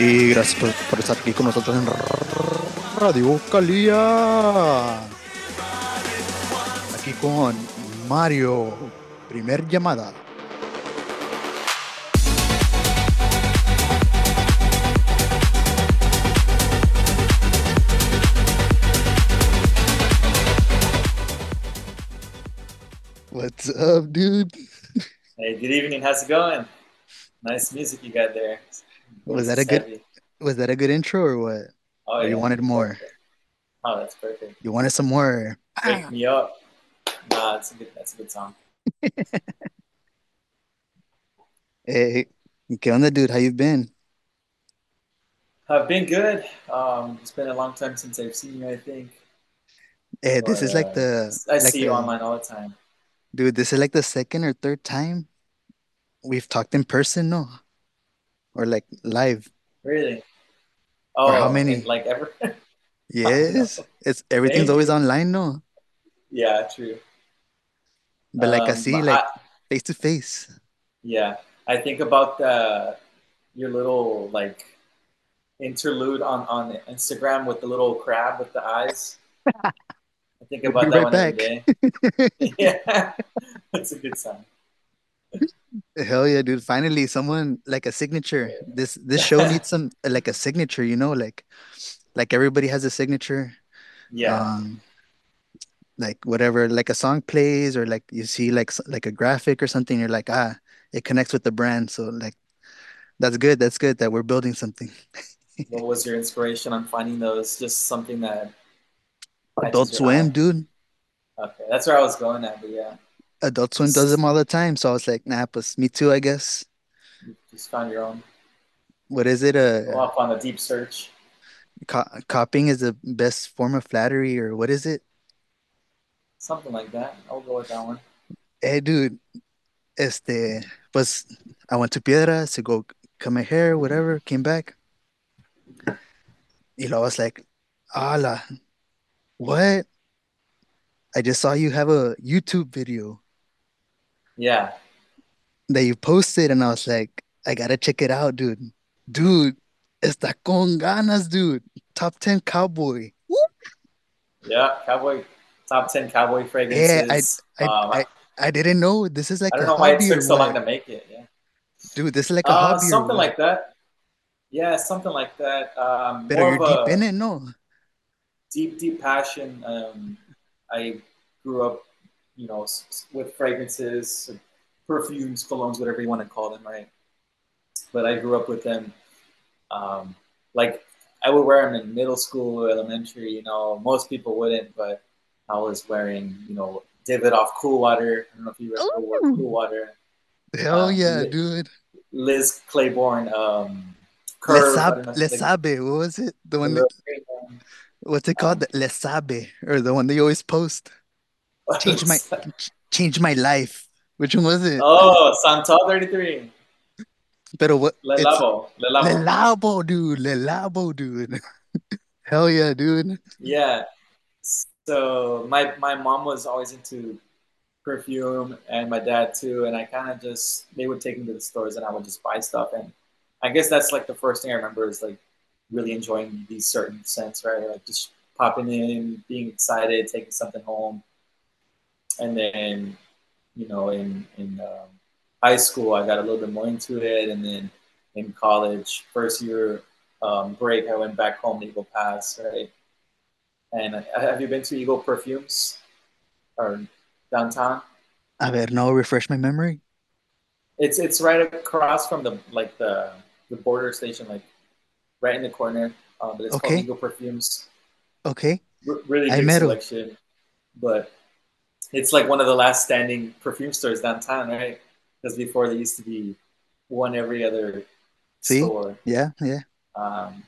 Y gracias por, estar aquí con nosotros en Radio Calía. Aquí con Mario. Primer llamada. What's up, dude? Hey, good evening. How's it going? Nice music you got there. Was that a good was that a good intro or what? Oh, Or yeah. you wanted more? Perfect. Oh, that's perfect. You wanted some more? Wake me up. Nah, that's a good. That's a good song. Hey, ¿qué onda, dude? How you been? I've been good. Um, it's been a long time since I've seen you. I think. Hey, this But, is like uh, the I like see you online all the time. dude. This is like the second or third time we've talked in person, no? Or like live. Really? Oh, Or how many? Like ever? Yes, it's everything's Maybe. always online, no? yeah, true. But like I Um, see, like I- face to face. Yeah, I think about the your little like interlude on on Instagram with the little crab with the eyes. I think We'll about that right one back. every day. yeah, that's a good song. Hell yeah, dude! Finally, someone like a signature. This this show needs some like a signature, you know, like like everybody has a signature. Yeah, um like whatever like a song plays or like you see like like a graphic or something you're like ah it connects with the brand so like that's good that's good that we're building something what was your inspiration on finding those? Just something that adult swim dude Okay, that's where I was going at, but yeah, adult swim does them all the time so i was like nah but me too i guess you just found your own. what is it Go uh off on a deep search. co- copying is the best form of flattery or what is it Something like that. I'll go with that one. hey dude este pues i went to piedras to go cut my hair whatever came back y luego I was like ala what I just saw you have a YouTube video Yeah, that you posted, and I was like, I gotta check it out, dude. Dude, está con ganas, dude. Top 10 cowboy. Woo! yeah. Cowboy top ten cowboy fragrances. Yeah, I. I, um, I, I didn't know this is like I don't a know why it took so long to make it. Yeah. Dude, this is like a Uh, hobby something like that. Yeah, something like that. Um, But more you're deep in it, no? deep, deep passion. Um, I grew up, you know, s- s- with fragrances, perfumes, colognes, whatever you want to call them, right? But I grew up with them. Um, like I would wear them in middle school, elementary. You know, most people wouldn't, but I was wearing, you know, Davidoff Cool Water. I don't know if you ever wore Cool Water. Hell Um, yeah, li- dude. Liz Claiborne, um, Le, Curve. I sab don't know if Le Sabe. What was it? The the one that, little green one. what's it called? Um, Le Sabe. Or the one that you always post. Change my change my life. Which one was it? oh, Santal 33. Pero what? Le Labo. Le Le Labo. Labo, dude. Le Labo, dude. Hell yeah, dude. Yeah. So my my mom was always into perfume and my dad too, and I kind of just they would take me to the stores and I would just buy stuff and I guess that's like the first thing I remember is like really enjoying these certain scents, right? Like just popping in, being excited, taking something home, and then you know in in um, high school I got a little bit more into it, and then in college, first year um, break, I went back home to Eagle Pass, right? And uh, have you been to Eagle Perfumes or downtown? A ver, no, refresh my memory. It's it's right across from the like the the border station, like right in the corner. Um, but it's Okay. called Eagle Perfumes. Okay. R- really I big met him. selection, but it's like one of the last standing perfume stores downtown, right? Because before there used to be one every other See? store. Yeah, yeah. Um,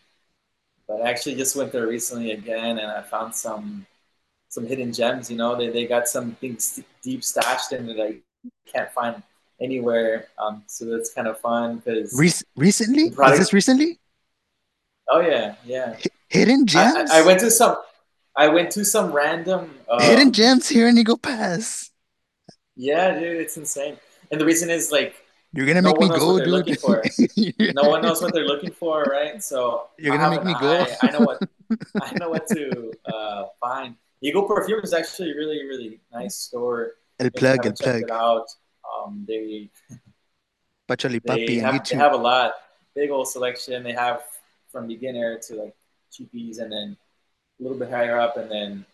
but I actually just went there recently again, and I found some some hidden gems. You know, they they got some things deep stashed in that I can't find anywhere. Um, so that's kind of fun because Rec- recently? Product- Is this recently? oh yeah, yeah. Hi- Hidden gems? I I went to some I went to some random um, Hidden gems here in Eagle Pass. Yeah, dude, it's insane. And the reason is like You're gonna no make me go, dude. No one knows what they're looking for, right? So You're gonna make me go. I know what I know what to uh, find. Eagle Perfume is actually a really really nice store. El plug, el plug. it out, um, they Patchouli Papi have they YouTube. have a lot, big old selection. They have from beginner to like cheapies, and then a little bit higher up, and then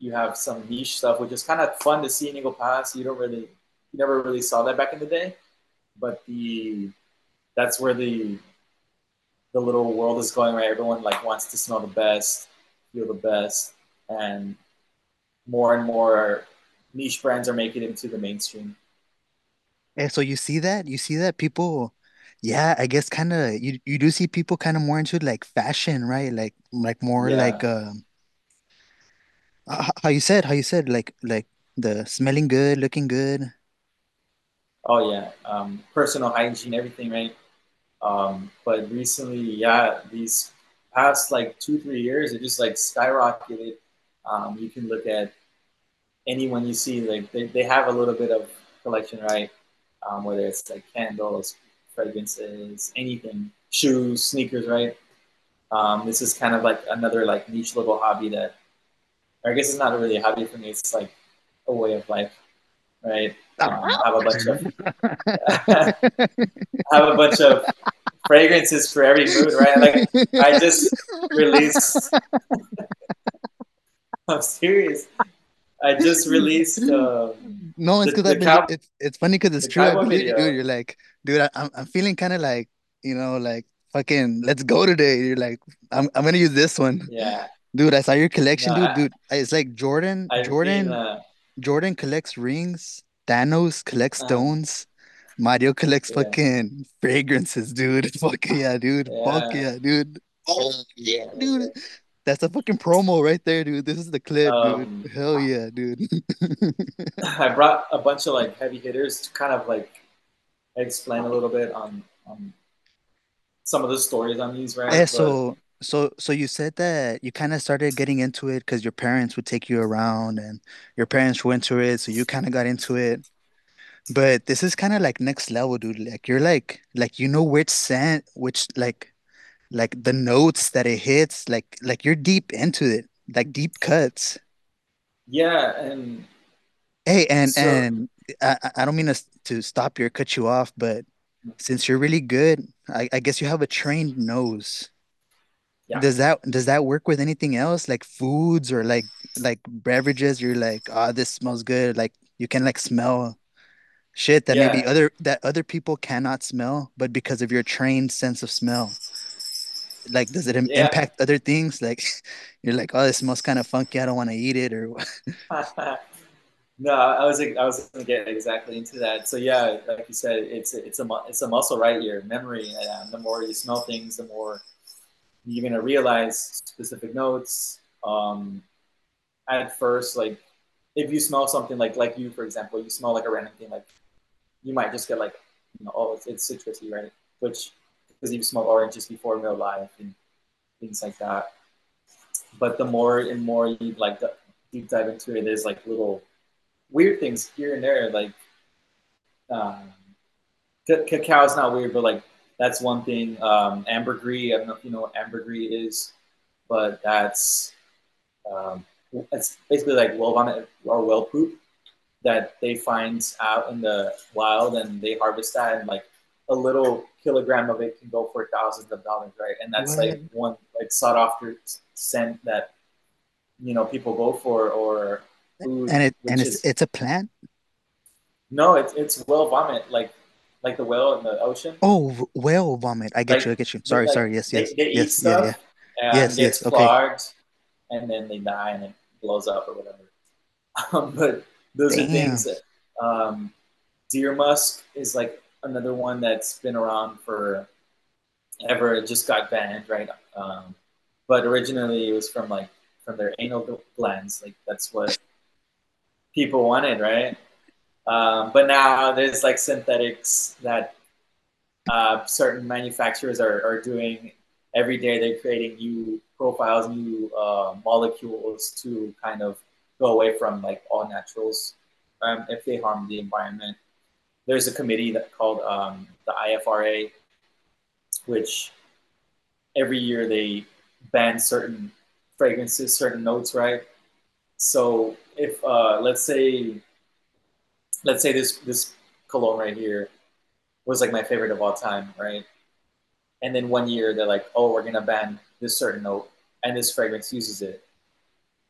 you have some niche stuff, which is kind of fun to see in Eagle Pass. You don't really, you never really saw that back in the day, but the that's where the the little world is going right. Everyone like wants to smell the best, feel the best, and more and more niche brands are making it into the mainstream. And so you see that? You see that people, yeah, I guess kind of you you do see people kind of more into like fashion, right? Like like more like um how you said, how you said like like the smelling good, looking good. Oh yeah. Um, personal hygiene, everything, right? Um, but recently, yeah, these past like two, three years, it just like skyrocketed. Um, you can look at anyone you see, like they, they have a little bit of collection, right? Um, whether it's like candles, fragrances, anything, shoes, sneakers, right? Um, this is kind of like another like niche little hobby that, or I guess it's not really a hobby for me. It's like a way of life, right? Um, I have a bunch of I have a bunch of fragrances for every mood, right? Like I just released. I'm serious. I just released um, No, it's because I the believe cow it's it's funny because it's true. I believe you, dude. You're like, dude, I, I'm I'm feeling kind of like, you know, like fucking, let's go today. You're like, I'm I'm gonna use this one, Yeah. Dude. I saw your collection, dude. Dude, it's like Jordan, I've been. Jordan, Uh, Jordan collects rings. Thanos collects uh, stones. Mario collects yeah. fucking fragrances, dude. Fuck yeah, dude. Fuck Yeah. yeah, dude. Oh yeah, dude. That's a fucking promo right there, dude. This is the clip, dude. Um, Hell yeah, dude. I brought a bunch of like heavy hitters to kind of like explain a little bit on on some of the stories on these, Yeah, right? But so so you said that you kind of started getting into it because your parents would take you around and your parents were into it, so you kind of got into it. But this is kind of like next level, dude. Like you're like like you know which scent, which like like the notes that it hits, like like you're deep into it, like deep cuts. yeah, and Hey, and so and I I I don't mean to to stop you or cut you off, but since you're really good, I, I guess you have a trained nose. Yeah, Does that does that work with anything else, like foods or like like beverages? You're like, ah, this smells good. Like you can like smell shit that maybe other that other people cannot smell, but because of your trained sense of smell, like does it im- yeah. impact other things? Like you're like, oh, this smells kind of funky. I don't want to eat it, or no, I was I was gonna get exactly into that. So yeah, like you said, it's it's a it's a muscle, right? Your memory. And the more you smell things, the more you're gonna realize specific notes. Um, at first, like if you smell something like like you, for example, you smell like a random thing, like you might just get like, you know, oh, it's, it's citrusy, right? Which because you've smelled oranges before in real life and things like that. But the more and more you like deep dive into it, there's like little weird things here and there. Like um, c- cacao is not weird, but like that's one thing. Um, ambergris, I don't know if you know what ambergris is, but that's um, it's basically like well vomit or well poop that they find out in the wild and they harvest that and like a little kilogram of it can go for thousands of dollars, right? And that's like one like sought after scent that you know people go for or food, And it and it's is it's a plant. no, it's it's whale vomit, like like the whale in the ocean. Oh, whale vomit. I get you. I get you. Sorry, like sorry. Yes, they, yes, they eat yes, yeah, yeah. stuff and Yes, yes. Okay. and then they die and it blows up or whatever. Um, but those are things that um, deer musk is like another one that's been around for ever. It just got banned, right? Um, but originally it was from like from their anal glands. Like that's what people wanted, right? Um, but now there's like synthetics that uh, certain manufacturers are, are doing every day. They're creating new profiles, new uh, molecules to kind of go away from like all naturals um, if they harm the environment. there's a committee that called um, the IFRA, which every year they ban certain fragrances, certain notes, right? So if uh, let's say let's say this this cologne right here was like my favorite of all time, right? And then one year they're like, oh, we're gonna ban this certain note, and this fragrance uses it.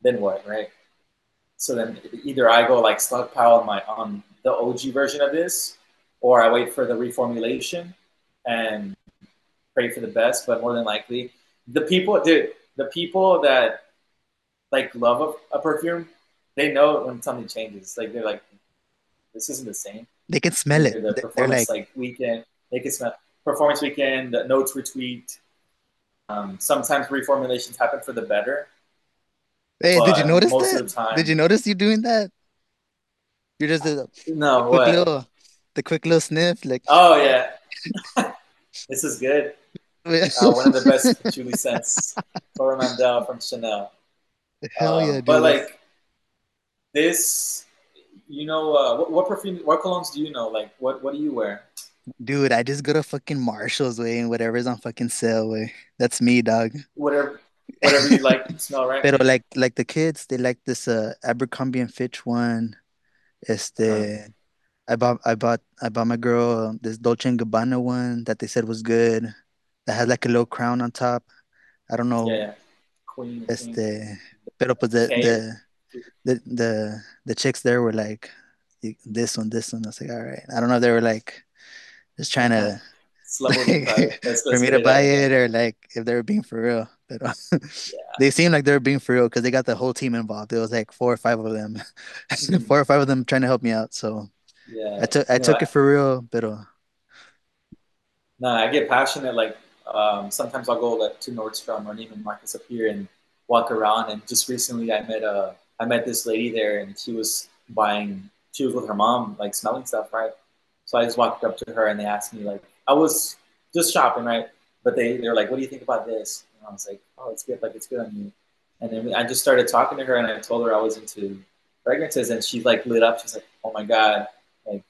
Then what, right? So then either I go like stockpile on my on the OG version of this, or I wait for the reformulation and pray for the best. But more than likely, the people, dude, the people that like love a, a perfume, they know when something changes. Like they're like, this isn't the same. They can smell it. The performance like, like, weekend, they can smell performance weekend. The notes retweet. Um, sometimes reformulations happen for the better. Hey, did you notice that? Time, did you notice you doing that? You're just a, no a quick little, the quick little sniff, like. Oh yeah, this is good. Uh, one of the best patchouli scents, Coromandel from Chanel. Hell yeah, um, dude. But like this, you know, uh, what, what perfume, what colognes do you know? Like, what what do you wear? Dude, I just go to fucking Marshalls way and whatever's on fucking sale way. That's me, dog. Whatever, whatever you like to smell, right? Pero like like the kids, they like this uh Abercrombie and Fitch one. Este, uh-huh. I bought I bought I bought my girl this Dolce and Gabbana one that they said was good. That had like a little crown on top. I don't know. Yeah, yeah. Queen. Este, queen. pero pues the, the the the the chicks there were like this one, this one. I was like, all right. I don't know if they were like just trying to like, for me to buy it or like if they were being for real. But yeah. they seem like they were being for real because they got the whole team involved. It was like four or five of them, mm-hmm. four or five of them trying to help me out. So yeah, I took I took it for real, but. Uh, no, I get passionate. Like um, sometimes I'll go like to Nordstrom or Neiman Marcus up here and walk around. And just recently, I met a I met this lady there, and she was buying. She was with her mom, like smelling stuff, right? So I just walked up to her, and they asked me like, I was just shopping, right? But they they're like, "What do you think about this?" And I was like, "Oh, it's good. Like it's good on you." And then I just started talking to her, and I told her I was into fragrances, and she like lit up. She's like, "Oh my god, like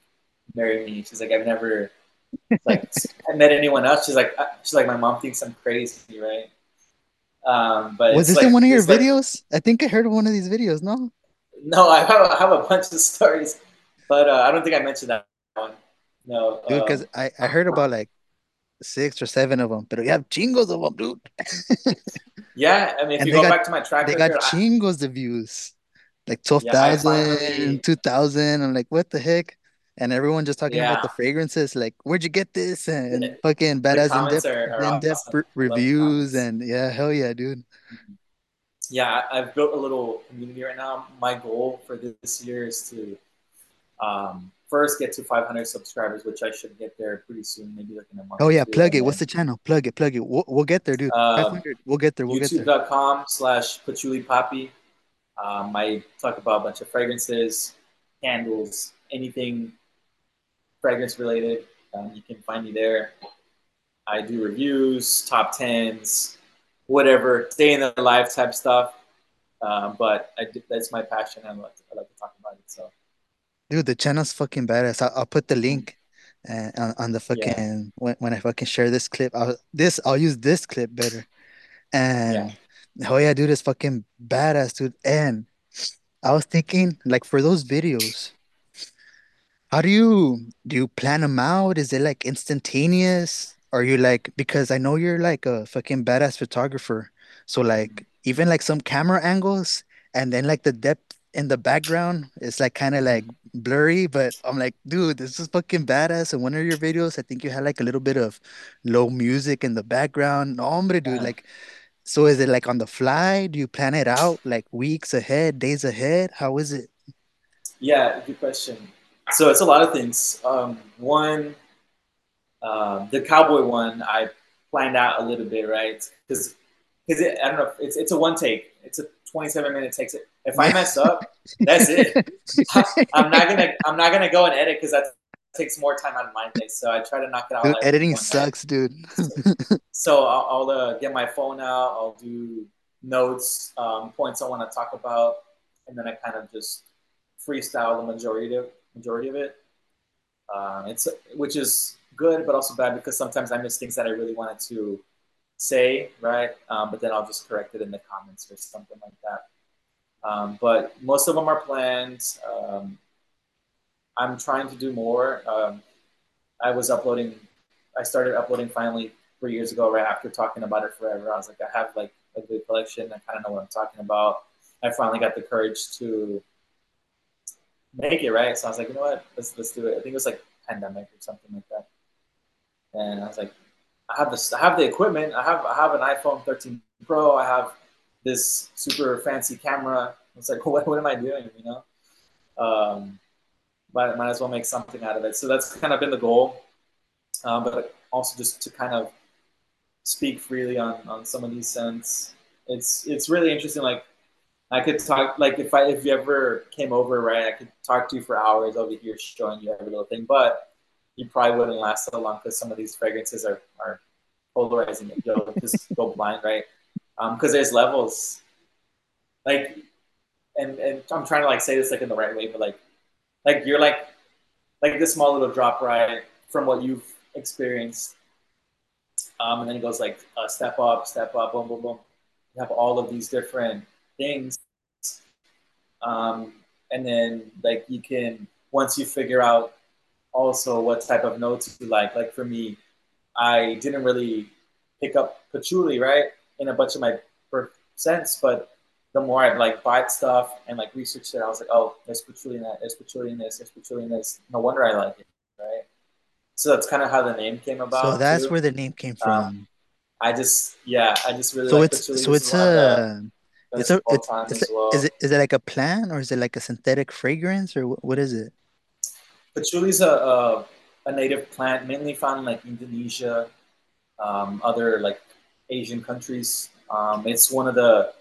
marry me." She's like, "I've never like I met anyone else." She's like, uh, "She's like, my mom thinks I'm crazy, right?" Um, but was this like, in one of your videos? Like, I think I heard one of these videos. No. No, I have, I have a bunch of stories, but uh, I don't think I mentioned that one. No, dude, because um, I, I heard about like six or seven of them, but you have chingos of them, dude. yeah, I mean, if and you go got, back to my track, they got chingos of views, like 12,000, yeah, 2,000. I'm like, what the heck? And everyone just talking yeah. about the fragrances, like, where'd you get this? And the, fucking badass in depth, in depth awesome. reviews. And yeah, hell yeah, dude. Mm-hmm. Yeah, I've built a little community right now. My goal for this year is to um, first get to 500 subscribers, which I should get there pretty soon, maybe like in a month. Oh yeah, plug it. What's the channel? Plug it, plug it. We'll, we'll get there, dude. Uh, 500. We'll get there. We'll YouTube. get there. YouTube.com slash Patchouli Papi. Um, I talk about a bunch of fragrances, candles, anything fragrance related. Um, you can find me there. I do reviews, top tens, whatever, stay in the life type stuff. Um, but I, that's my passion. I like, to, I like to talk about it. So Dude, the channel's fucking badass. I'll, I'll put the link uh, on, on the fucking yeah. when, when I fucking share this clip. I'll this I'll use this clip better. And yeah. oh yeah, dude, it's fucking badass, dude. And I was thinking, like, for those videos, how do you do you plan them out? Is it like instantaneous? Are you like because I know you're like a fucking badass photographer. So like even like some camera angles and then like the depth in the background it's like kind of like mm-hmm. blurry but i'm like dude this is fucking badass. In one of your videos i think you had like a little bit of low music in the background. No hombre dude like so is it like on the fly? Do you plan it out like weeks ahead days ahead? How is it? Yeah good question so it's a lot of things um, one uh, the cowboy one i planned out a little bit right because because i don't know it's, it's a one take it's a 27 minute takes if I mess up, that's it. I'm not gonna I'm not gonna go and edit because that takes more time out of my day. So I try to knock it out. Dude, like editing sucks, dude. so I'll, I'll uh, get my phone out. I'll do notes, um, points I want to talk about, and then I kind of just freestyle the majority of majority of it. Um, it's which is good, but also bad because sometimes I miss things that I really wanted to say, right? Um, but then I'll just correct it in the comments or something like that. Um, but most of them are planned. Um, I'm trying to do more. Um, I was uploading. I started uploading finally three years ago, right after talking about it forever. I was like, I have like a good collection. I kind of know what I'm talking about. I finally got the courage to make it right. So I was like, you know what? Let's let's do it. I think it was like pandemic or something like that. And I was like, I have this. I have the equipment. I have I have an iPhone 13 Pro. I have this super fancy camera. It's like, what, what am I doing? You know. Um, but I might as well make something out of it. So that's kind of been the goal. Um, but also just to kind of speak freely on, on some of these scents. It's it's really interesting. Like I could talk like if I if you ever came over, right, I could talk to you for hours over here showing you every little thing, but you probably wouldn't last so long because some of these fragrances are, are polarizing. You'll just go blind, right? Because um, there's levels. Like, and and I'm trying to like say this like in the right way, but like, like you're like, like this small little drop, right, from what you've experienced, um, and then it goes like uh, step up, step up, boom, boom, boom. You have all of these different things. Um, and then like you can once you figure out also what type of notes you like. Like for me, I didn't really pick up patchouli right in a bunch of my scents, but the more I'd like bought stuff and like researched it, I was like, oh, there's patchouli in that, there's patchouli in this, there's patchouli in this. No wonder I like it, right? So that's kind of how the name came about. So that's too. where the name came from. Um, I just yeah, I just really so like it's so it's a it's a it's, it's well. is it is it like a plant or is it like a synthetic fragrance or what is it? Patchouli is a, a, a native plant mainly found in like Indonesia, um, other like Asian countries. Um, it's one of the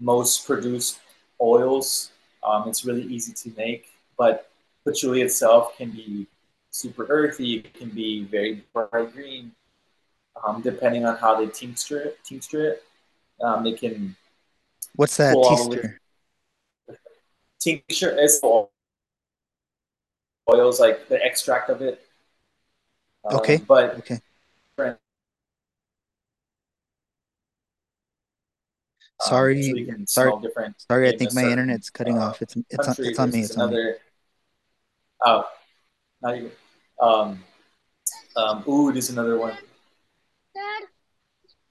most produced oils. Um, it's really easy to make, but patchouli itself can be super earthy. It can be very bright green, um, depending on how they tincture it. Tincture it. Um, it can What's that tincture? Tincture is oil. oils, like the extract of it. Um, okay. But okay. Um, sorry, so sorry, sorry. I think my internet's cutting uh, off. It's it's on, it's on me. It's another, on me. Oh, not even. Um, um, oud is another one. Dad,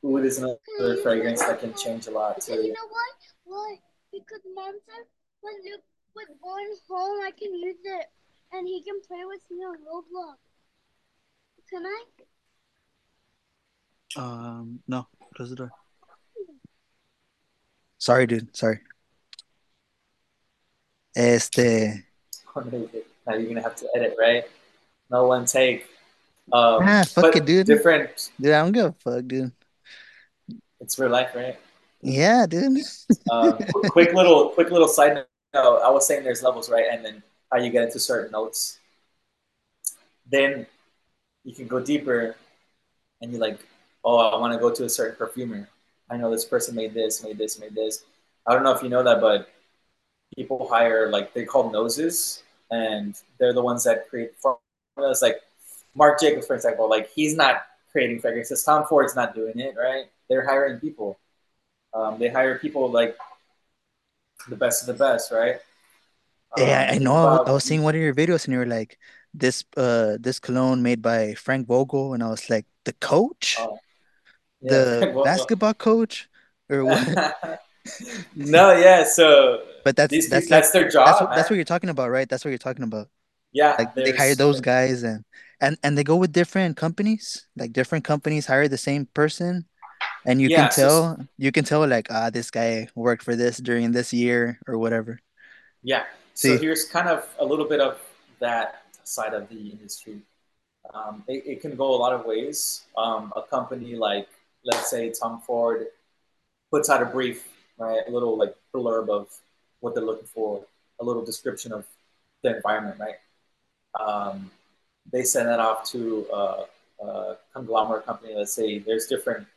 Oud is another fragrance that can change a lot too. You know what? Why? Because mom said when Luke was going home, I can use it and he can play with me on Roblox. Can I? Um, no. Close the door. Sorry, dude. Sorry. Este. Now you're gonna have to edit, right? No one take. Um, ah, fuck it, dude. Different. Dude, I don't give a fuck, dude. It's real life, right? Yeah, dude. um, quick little, quick little side note. I was saying there's levels, right? And then how you get into certain notes. Then you can go deeper, and you're like, oh, I want to go to a certain perfumer. I know this person made this, made this, made this. I don't know if you know that, but people hire like they call noses, and they're the ones that create formulas. Like Marc Jacobs, for example, like he's not creating fragrances. Tom Ford's not doing it, right? They're hiring people. Um, they hire people like the best of the best, right? Yeah, um, I know. I was seeing one of your videos, and you were like, "This, uh, this cologne made by Frank Vogel," and I was like, "The coach, uh, yeah, the basketball coach, or what?" no, yeah. So, but that's that's that's their job. That's what, that's what, you're talking about, right? That's what you're talking about. Yeah, like they hire those guys, and and and they go with different companies. Like different companies hire the same person, and you yeah, can tell so, you can tell like ah this guy worked for this during this year or whatever. Yeah. See? so here's kind of a little bit of that side of the industry. Um, it, it, can go a lot of ways. Um, a company like let's say tom ford puts out a brief right a little like blurb of what they're looking for a little description of the environment right? Um, they send that off to a, a conglomerate company let's say there's different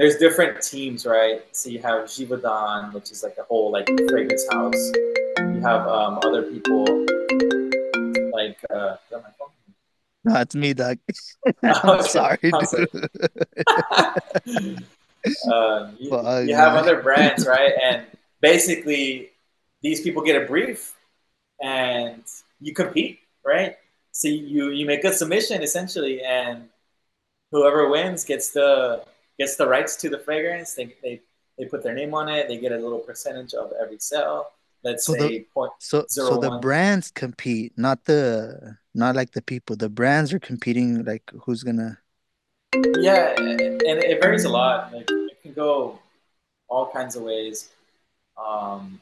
there's different teams, right? So you have Givaudan, which is like the whole like fragrance house. You have um, other people Like, uh, is that my phone? No, it's me, Doug. I'm sorry, I was like- dude. um, you, Fuck, you have other brands, right? And basically, these people get a brief, and you compete, right? So you you make a submission essentially, and whoever wins gets the gets the rights to the fragrance. They they they put their name on it. They get a little percentage of every sale. Let's So the- say point. So so the one. brands compete, not the not like the people. The brands are competing like who's gonna Yeah, and it varies a lot. Like it can go all kinds of ways. Um,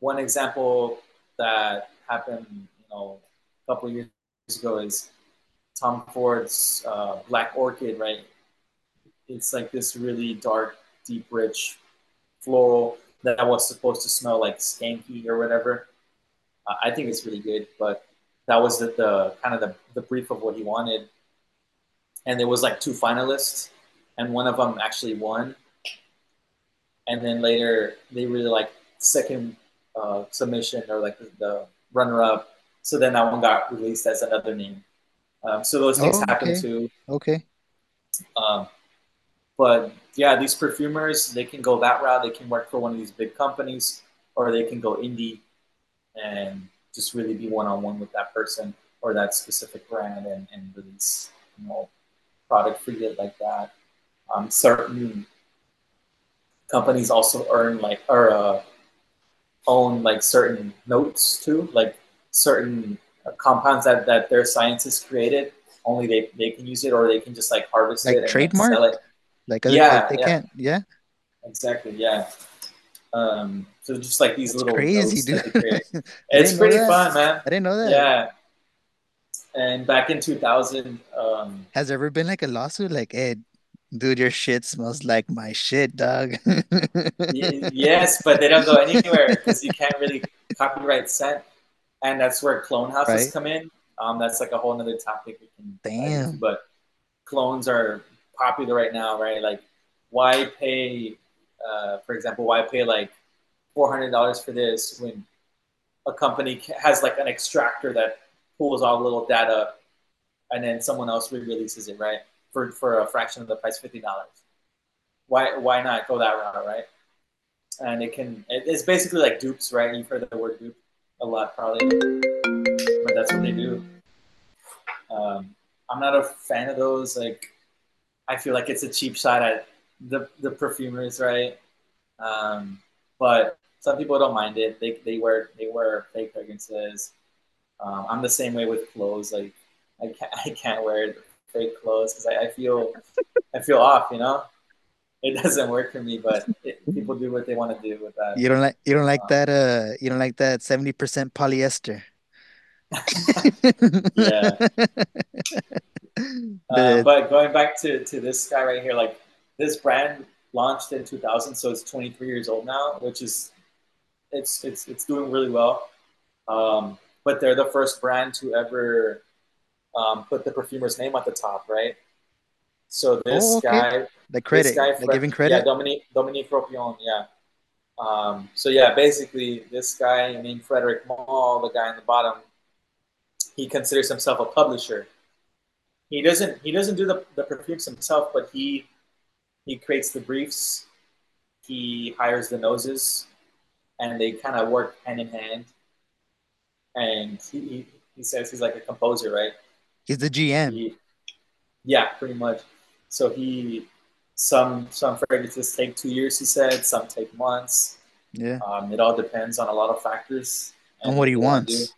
one example that happened, you know, a couple years ago is Tom Ford's uh, Black Orchid, right? It's like this really dark, deep, rich floral that was supposed to smell like skanky or whatever. Uh, I think it's really good, but that was the, the kind of the, the brief of what he wanted and there was like two finalists, and one of them actually won. And then later, they really like second uh, submission or like the, the runner-up. So then that one got released as another name. Um, so those things Oh, happen too. okay. Um, but yeah, these perfumers they can go that route. They can work for one of these big companies, or they can go indie and just really be one-on-one with that person or that specific brand and, and release you know product for you like that. Um, certain companies also earn like or uh, own like certain notes too, like certain uh, compounds that, that their scientists created. Only they, they can use it, or they can just like harvest Like it and trademark? sell it. Like Yeah, they yeah. can't yeah. Exactly, yeah. Um, so just like these That's little crazy, dude. that they create. I It's pretty fun, man. I didn't know that. Yeah. And back in 2000, um, Has there ever been like a lawsuit like, hey, dude, your shit smells like my shit, dog? Yes, but they don't go anywhere because you can't really copyright scent, and that's where clone houses Right. come in. Um, that's like a whole other topic we can Damn. But clones are popular right now, right? Like, why pay, uh, for example, why pay like four hundred dollars for this when a company has like an extractor that pulls all the little data, and then someone else re-releases it, right? For for a fraction of the price, fifty dollars. Why why not go that route, right? and it can it's basically like dupes right you've heard the word dupe a lot probably but that's what they do um, i'm not a fan of those like i feel like it's a cheap shot at the, the perfumers right um, but some people don't mind it they, they wear they wear fake fragrances um, i'm the same way with clothes like i can't, I can't wear fake clothes because I, I feel i feel off you know it doesn't work for me, but it, people do what they want to do with that. You don't like you don't like Um, that uh you don't like that 70% polyester. Yeah. Uh, but going back to, to this guy right here, like this brand launched in 2000, so it's 23 years old now, which is it's it's it's doing really well. Um, but they're the first brand to ever um, put the perfumer's name at the top, right? So this Oh, okay. guy, the credit, guy, like giving Yeah, credit. Dominique Dominique Ropion. Yeah. Um, so yeah, basically, this guy named Frederic Malle, the guy in the bottom, he considers himself a publisher. He doesn't he doesn't do the, the perfumes himself, but he he creates the briefs, he hires the noses, and they kind of work hand in hand. And he, he, he says he's like a composer, right? He's the GM. He, yeah, pretty much. So he some some fragrances take two years, he said. Some take months. Yeah. Um, it all depends on a lot of factors And what he wants. do.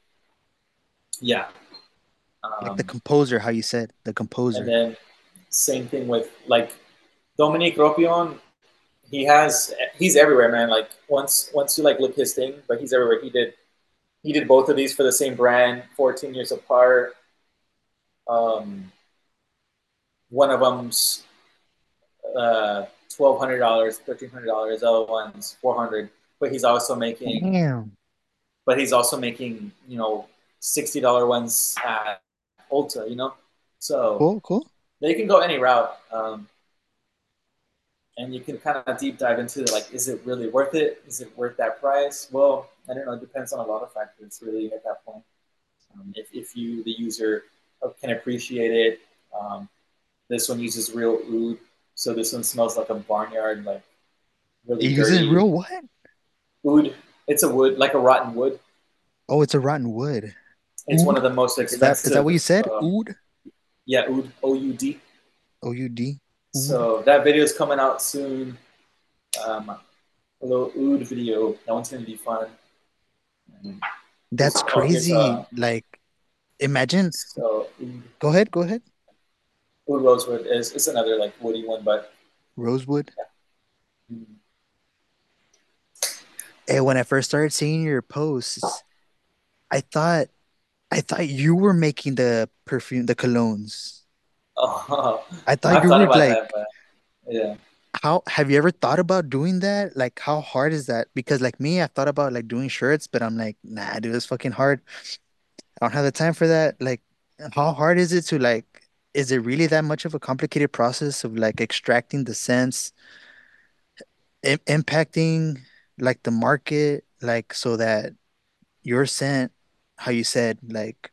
Yeah. Like Um, the composer, how you said, the composer. and then same thing with like Dominique Ropion. He has he's everywhere, man. Like once once you like look his thing, but he's everywhere. He did he did both of these for the same brand, 14 years apart. Um, one of them's uh, twelve hundred dollars, thirteen hundred dollars. Other one's four hundred. But he's also making Damn. but he's also making you know sixty dollar ones at Ulta, you know. So Cool, cool. they can go any route, um, and you can kind of deep dive into like, is it really worth it? Is it worth that price? Well, I don't know. It depends on a lot of factors, really, at that point. um, if, if you, the user, can appreciate it. Um, this one uses real oud, so this one smells like a barnyard, like really. It uses real what? Oud. It's a wood, like a rotten wood. Oh, it's a rotten wood. It's oud? one of the most expensive. Is that, is that what you said? Uh, oud. Yeah, oud. O U D. O U D. So that video is coming out soon. Um, a little oud video. That one's gonna be fun. That's crazy. Uh, like, imagine. So, go ahead. Go ahead. Oud rosewood is it's another like woody one, but rosewood. Yeah. Mm-hmm. Hey, when I first started seeing your posts, I thought, I thought you were making the perfume, the colognes. Oh, I thought I've you were like, that, yeah how have you ever thought about doing that? Like, how hard is that? Because like me, I thought about like doing shirts, but I'm like, nah, dude, it's fucking hard. I don't have the time for that. Like, how hard is it to like? Is it really that much of a complicated process of like extracting the scents, I impacting like the market, like so that your scent, how you said, like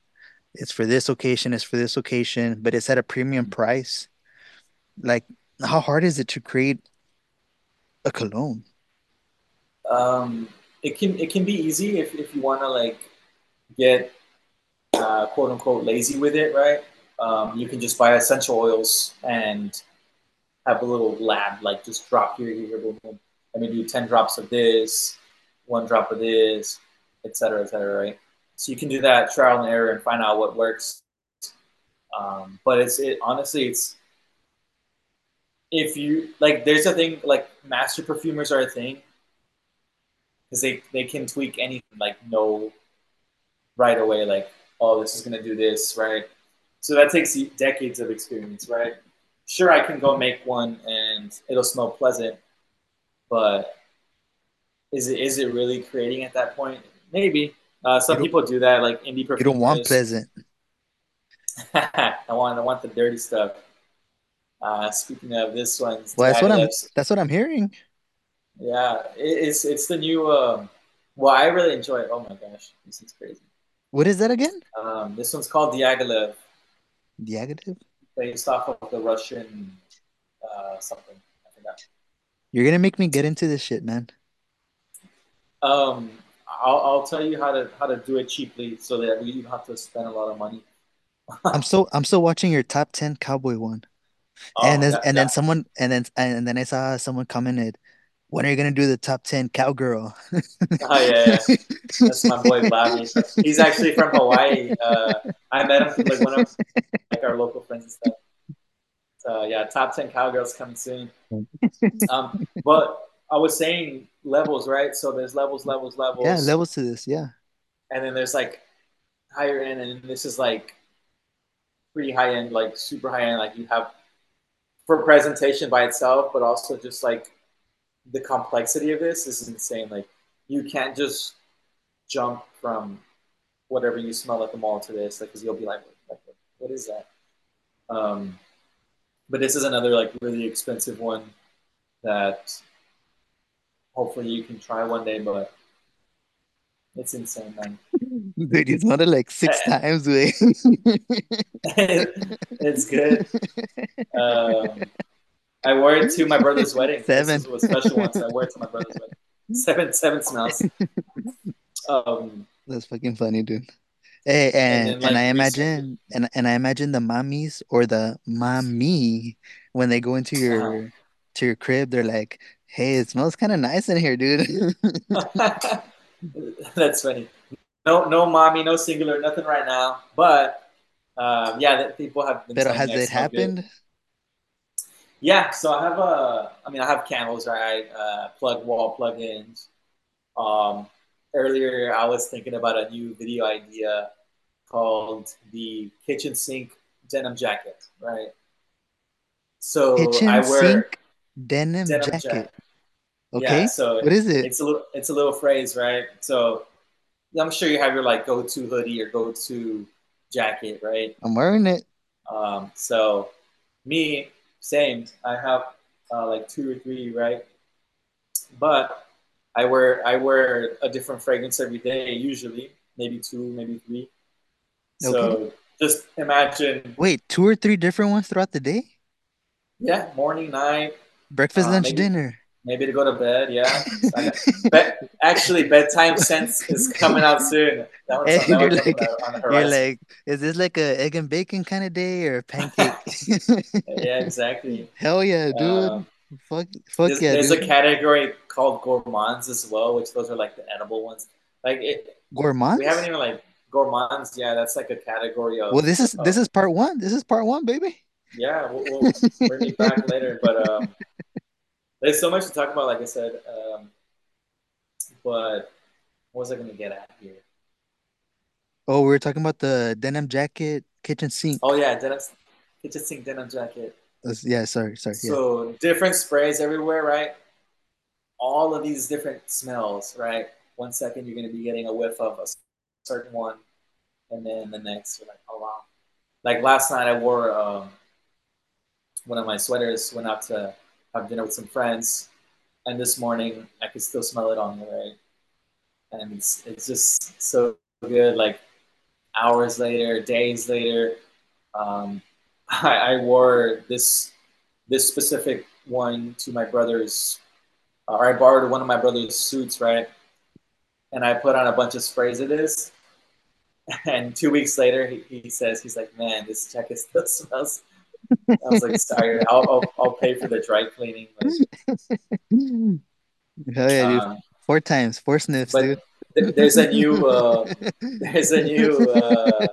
it's for this occasion, it's for this occasion, but it's at a premium mm. price. Like how hard is it to create a cologne? Um, it can it can be easy if, if you want to like get uh, quote unquote lazy with it, right? Um, you can just buy essential oils and have a little lab, like just drop here, here, boom, boom. Let me do ten drops of this, one drop of this, etc., etc. right? So you can do that trial and error and find out what works. Um, but it's it honestly, it's if you like there's a thing like master perfumers are a thing. Because they they can tweak anything like no right away like oh this is gonna do this right? So that takes decades of experience right? Sure i can go make one and it'll smell pleasant but is it is it really creating at that point? Maybe uh, some people do that like indie you don't want pleasant i want i want the dirty stuff uh, speaking of this one, well, that's what I'm. That's what I'm hearing. Yeah, it's it's the new. Um, well, I really enjoy it. Oh my gosh, this is crazy. What is that again? Um, this one's called Diaghilev. Diaghilev. Based off of the Russian uh, something. I forgot. You're gonna make me get into this shit, man. Um, I'll, I'll tell you how to how to do it cheaply so that you don't have to spend a lot of money. I'm still I'm still watching your top ten cowboy one. Oh, and then yeah, and yeah. then someone and then and then I saw someone commented, "When are you gonna do the top ten cowgirl?" oh yeah, yeah, that's my boy Bobby. He's actually from Hawaii. Uh, I met him from like one of like our local friends and stuff. So yeah, top ten cowgirls coming soon. Um, but I was saying levels, right? So there's levels, levels, levels. Yeah, levels to this, yeah. And then there's like higher end, and this is like pretty high end, like super high end. Like you have for presentation by itself, but also just like the complexity of this is insane. Like you can't just jump from whatever you smell at the mall to this, like, cause you'll be like, what, what is that? Um, but this is another like really expensive one that hopefully you can try one day, but it's insane, man. Dude, you smelled it like six times, way. it's good. Um, I wore it to my brother's wedding. Seven. This was a special one, so I wore it to my brother's wedding. Seven, seven smells. Um, That's fucking funny, dude. Hey, and and, then, like, and I imagine and and I imagine the mommies or the mommy when they go into your uh-huh. to your crib, they're like, "Hey, it smells kind of nice in here, dude." That's funny. No, no, mommy, no singular, nothing right now. But um, yeah, that people have. Been but has it happened? Good. Yeah, so I have a. I mean, I have candles, right? Uh, plug wall plugins. Um, earlier, I was thinking about a new video idea called the kitchen sink denim jacket, right? So kitchen I wear sink denim, denim jacket. jacket. Okay. Yeah, so what is it? It's a little it's a little phrase, right? So I'm sure you have your like go to hoodie or go to jacket, right? I'm wearing it. Um, so me, same. I have uh, like two or three, right? But I wear I wear a different fragrance every day, usually maybe two, maybe three. Okay. So just imagine, Wait, two or three different ones throughout the day? yeah, morning, night, Breakfast, uh, lunch, maybe dinner. maybe to go to bed. Yeah, so I got, bed, actually bedtime scents is coming out soon. That one's that you're like, on you're like, is this like a egg and bacon kind of day or a pancake? yeah, exactly. Hell yeah, dude. Um, Fuck, fuck there's, yeah, there's a category called gourmands as well, which those are like the edible ones. Like it, Gourmands. we haven't even like gourmands. Yeah, that's like a category of. Well, this is this is part one. This is part one, baby. yeah. We'll, we'll bring me back later, but um, there's so much to talk about. Like I said, um, but what was I going to get at here? Oh, we were talking about the denim jacket, kitchen sink. Oh yeah, denim kitchen sink denim jacket. That's- yeah, sorry, sorry. Yeah. So different sprays everywhere, right? All of these different smells, right? One second you're going to be getting a whiff of a certain one, and then the next you're like, oh wow. Like last night, I wore um, one of my sweaters. Went out to have dinner with some friends, and this morning I could still smell it on me, right? And it's it's just so good. Like hours later, days later, um, I, I wore this this specific one to my brother's, or I borrowed one of my brother's suits, right? And I put on a bunch of sprays of this. And two weeks later, he, he says, he's like, man, this jacket still smells. I was like, sorry, I'll, I'll, I'll pay for the dry cleaning. Hell yeah, dude. um, Four times, four sniffs, dude. th- there's a new, uh, there's a new, uh,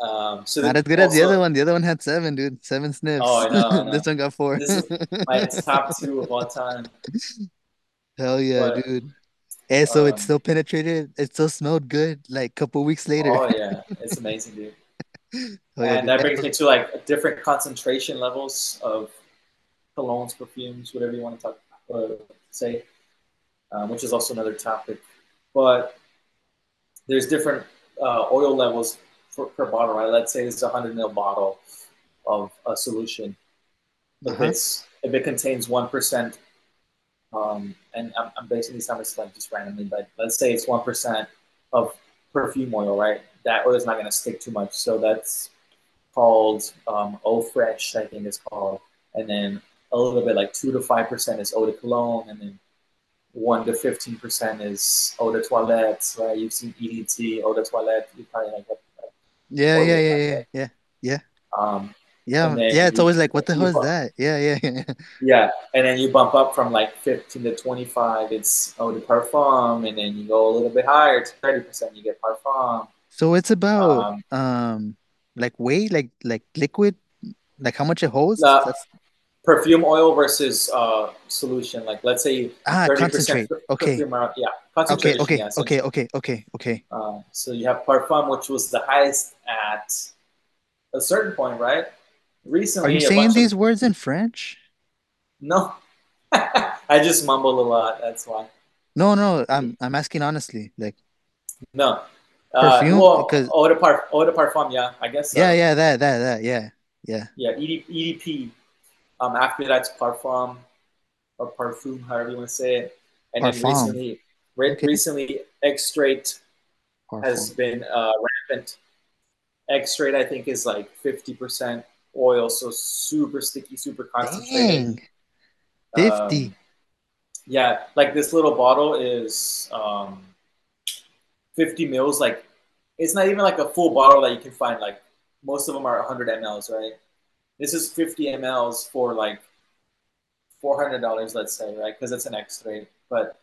um, so Not as good as the other one. The other one had seven, dude. Seven sniffs. Oh, I know, I know. This one got four. This is my top two of all time. Hell yeah, But, dude. And so it um, still penetrated. It still smelled good. Like a couple weeks later. Oh yeah, it's amazing, dude. And that brings me to like different concentration levels of colognes, perfumes, whatever you want to talk uh, say, um, which is also another topic. But there's different uh, oil levels for, per bottle, right? Let's say it's a hundred ml bottle of a solution. If Uh-huh. it's if it contains one percent, um, and I'm, I'm basing these numbers like just randomly, but let's say it's one percent of perfume oil, right? That oil is not going to stick too much, so that's called um, Eau Fraiche, I think it's called, and then a little bit like two to five percent is eau de cologne, and then one to fifteen percent is eau de toilette, right? You've seen EDT, eau de toilette, you probably like that. Yeah, yeah, yeah, yeah, yeah, yeah, Um, yeah. Yeah, it's you- always like, what the hell is bump- that? Yeah, yeah, yeah. Yeah, and then you bump up from like 15 to 25, it's eau de parfum, and then you go a little bit higher to 30%, you get parfum. So it's about Um, um like weight, like like liquid, like how much it holds. Perfume oil versus uh, solution, like let's say ah 30% concentrate. per- Okay. oil- yeah, Okay, okay, yeah, so, okay, okay, okay, okay. Uh, so you have parfum, which was the highest at a certain point, right? Recently, Are you saying these Of, words in French? no, I just mumble a lot. That's why. No, no, I'm I'm asking honestly. Like, No. Uh, Perfume? well, Because- eau de, par- eau de parfum, yeah, I guess. so. yeah, yeah, that, that, that, yeah, yeah. Yeah, ED, EDP. Um, after that's parfum or parfum, however you want to say it. And then recently, re- Okay. recently, Extrait has been uh, rampant. Extrait, I think, is like 50% oil, so super sticky, super concentrated. Dang, Um, 50. yeah, like this little bottle is um, 50 mils. Like, it's not even like a full bottle that you can find. Like, most of them are 100 mLs, right? This is 50 mLs for like $400, let's say, right? Because it's an Extrait. But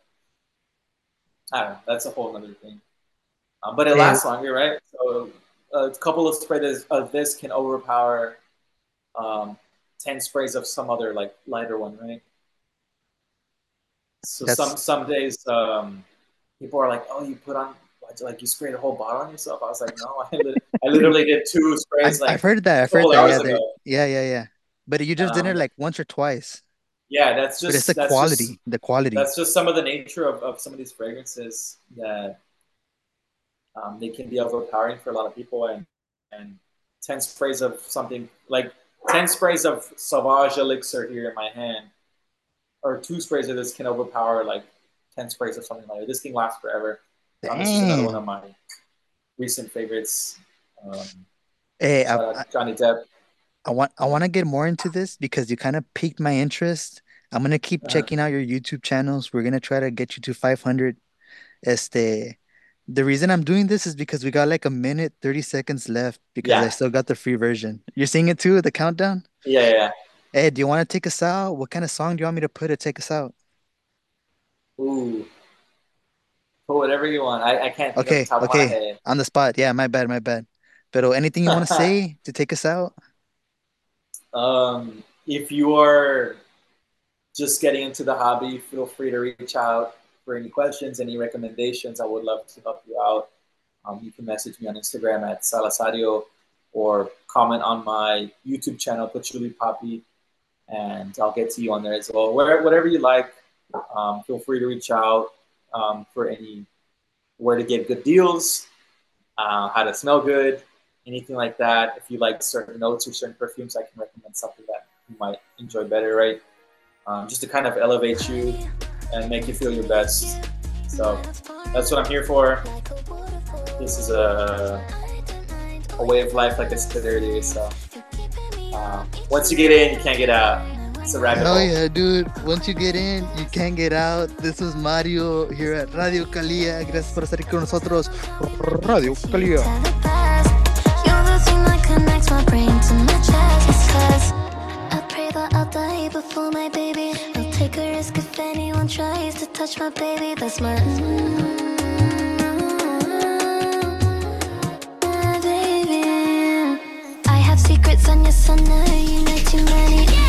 I don't know. That's a whole other thing. Um, but it Yeah. lasts longer, right? So a couple of sprays of this can overpower um, 10 sprays of some other like lighter one, right? So That's- some some days um, people are like, "Oh, you put on like you sprayed a whole bottle on yourself." I was like, "No, I, lit- I literally did two sprays." like I've heard that. I've heard that. Yeah, hours they're- ago. yeah, yeah, yeah. But you just did it Um, like once or twice. yeah, that's just But it's the quality, Just, the quality. that's just some of the nature of, of some of these fragrances that um, they can be overpowering for a lot of people and and 10 sprays of something like 10 sprays of sauvage elixir here in my hand or two sprays of this can overpower like 10 sprays of something like that. this thing lasts forever um, this is another one of my recent favorites. Um, Hey, I, Johnny Depp. I want I want to get more into this because you kind of piqued my interest. I'm gonna keep Uh, checking out your YouTube channels. We're gonna try to get you to 500. Este, the reason I'm doing this is because we got like a minute, 30 seconds left because I still got the free version. You're seeing it too, the countdown? yeah, yeah. yeah. Hey, do you want to take us out? What kind of song do you want me to put to take us out? Ooh, put whatever you want. I, I can't think off the Okay, okay. On the spot. Yeah, my bad, my bad. But anything you want to say to take us out? um, if you are just getting into the hobby, feel free to reach out for any questions, any recommendations. I would love to help you out. Um, you can message me on Instagram at Salasario or comment on my YouTube channel, Patchouli Papi, and I'll get to you on there as well. Whatever you like, um, feel free to reach out um, for any where to get good deals, uh, how to smell good, anything like that. If you like certain notes or certain perfumes, I can recommend something that you might enjoy better, right? Um, just to kind of elevate you and make you feel your best. So that's what I'm here for. This is a, a way of life, like I said earlier. So um, once you get in, you can't get out. It's a rabbit Hell hole. yeah, dude. Once you get in, you can't get out. This is Mario here at Radio Calia. Gracias por estar aquí con nosotros. Radio Calia. The thing that connects my brain to my chest. 'Cause I pray that I'll die before my baby. Take a risk if anyone tries to touch my baby. That's my. baby. I have secrets on your son, uh, you know too many.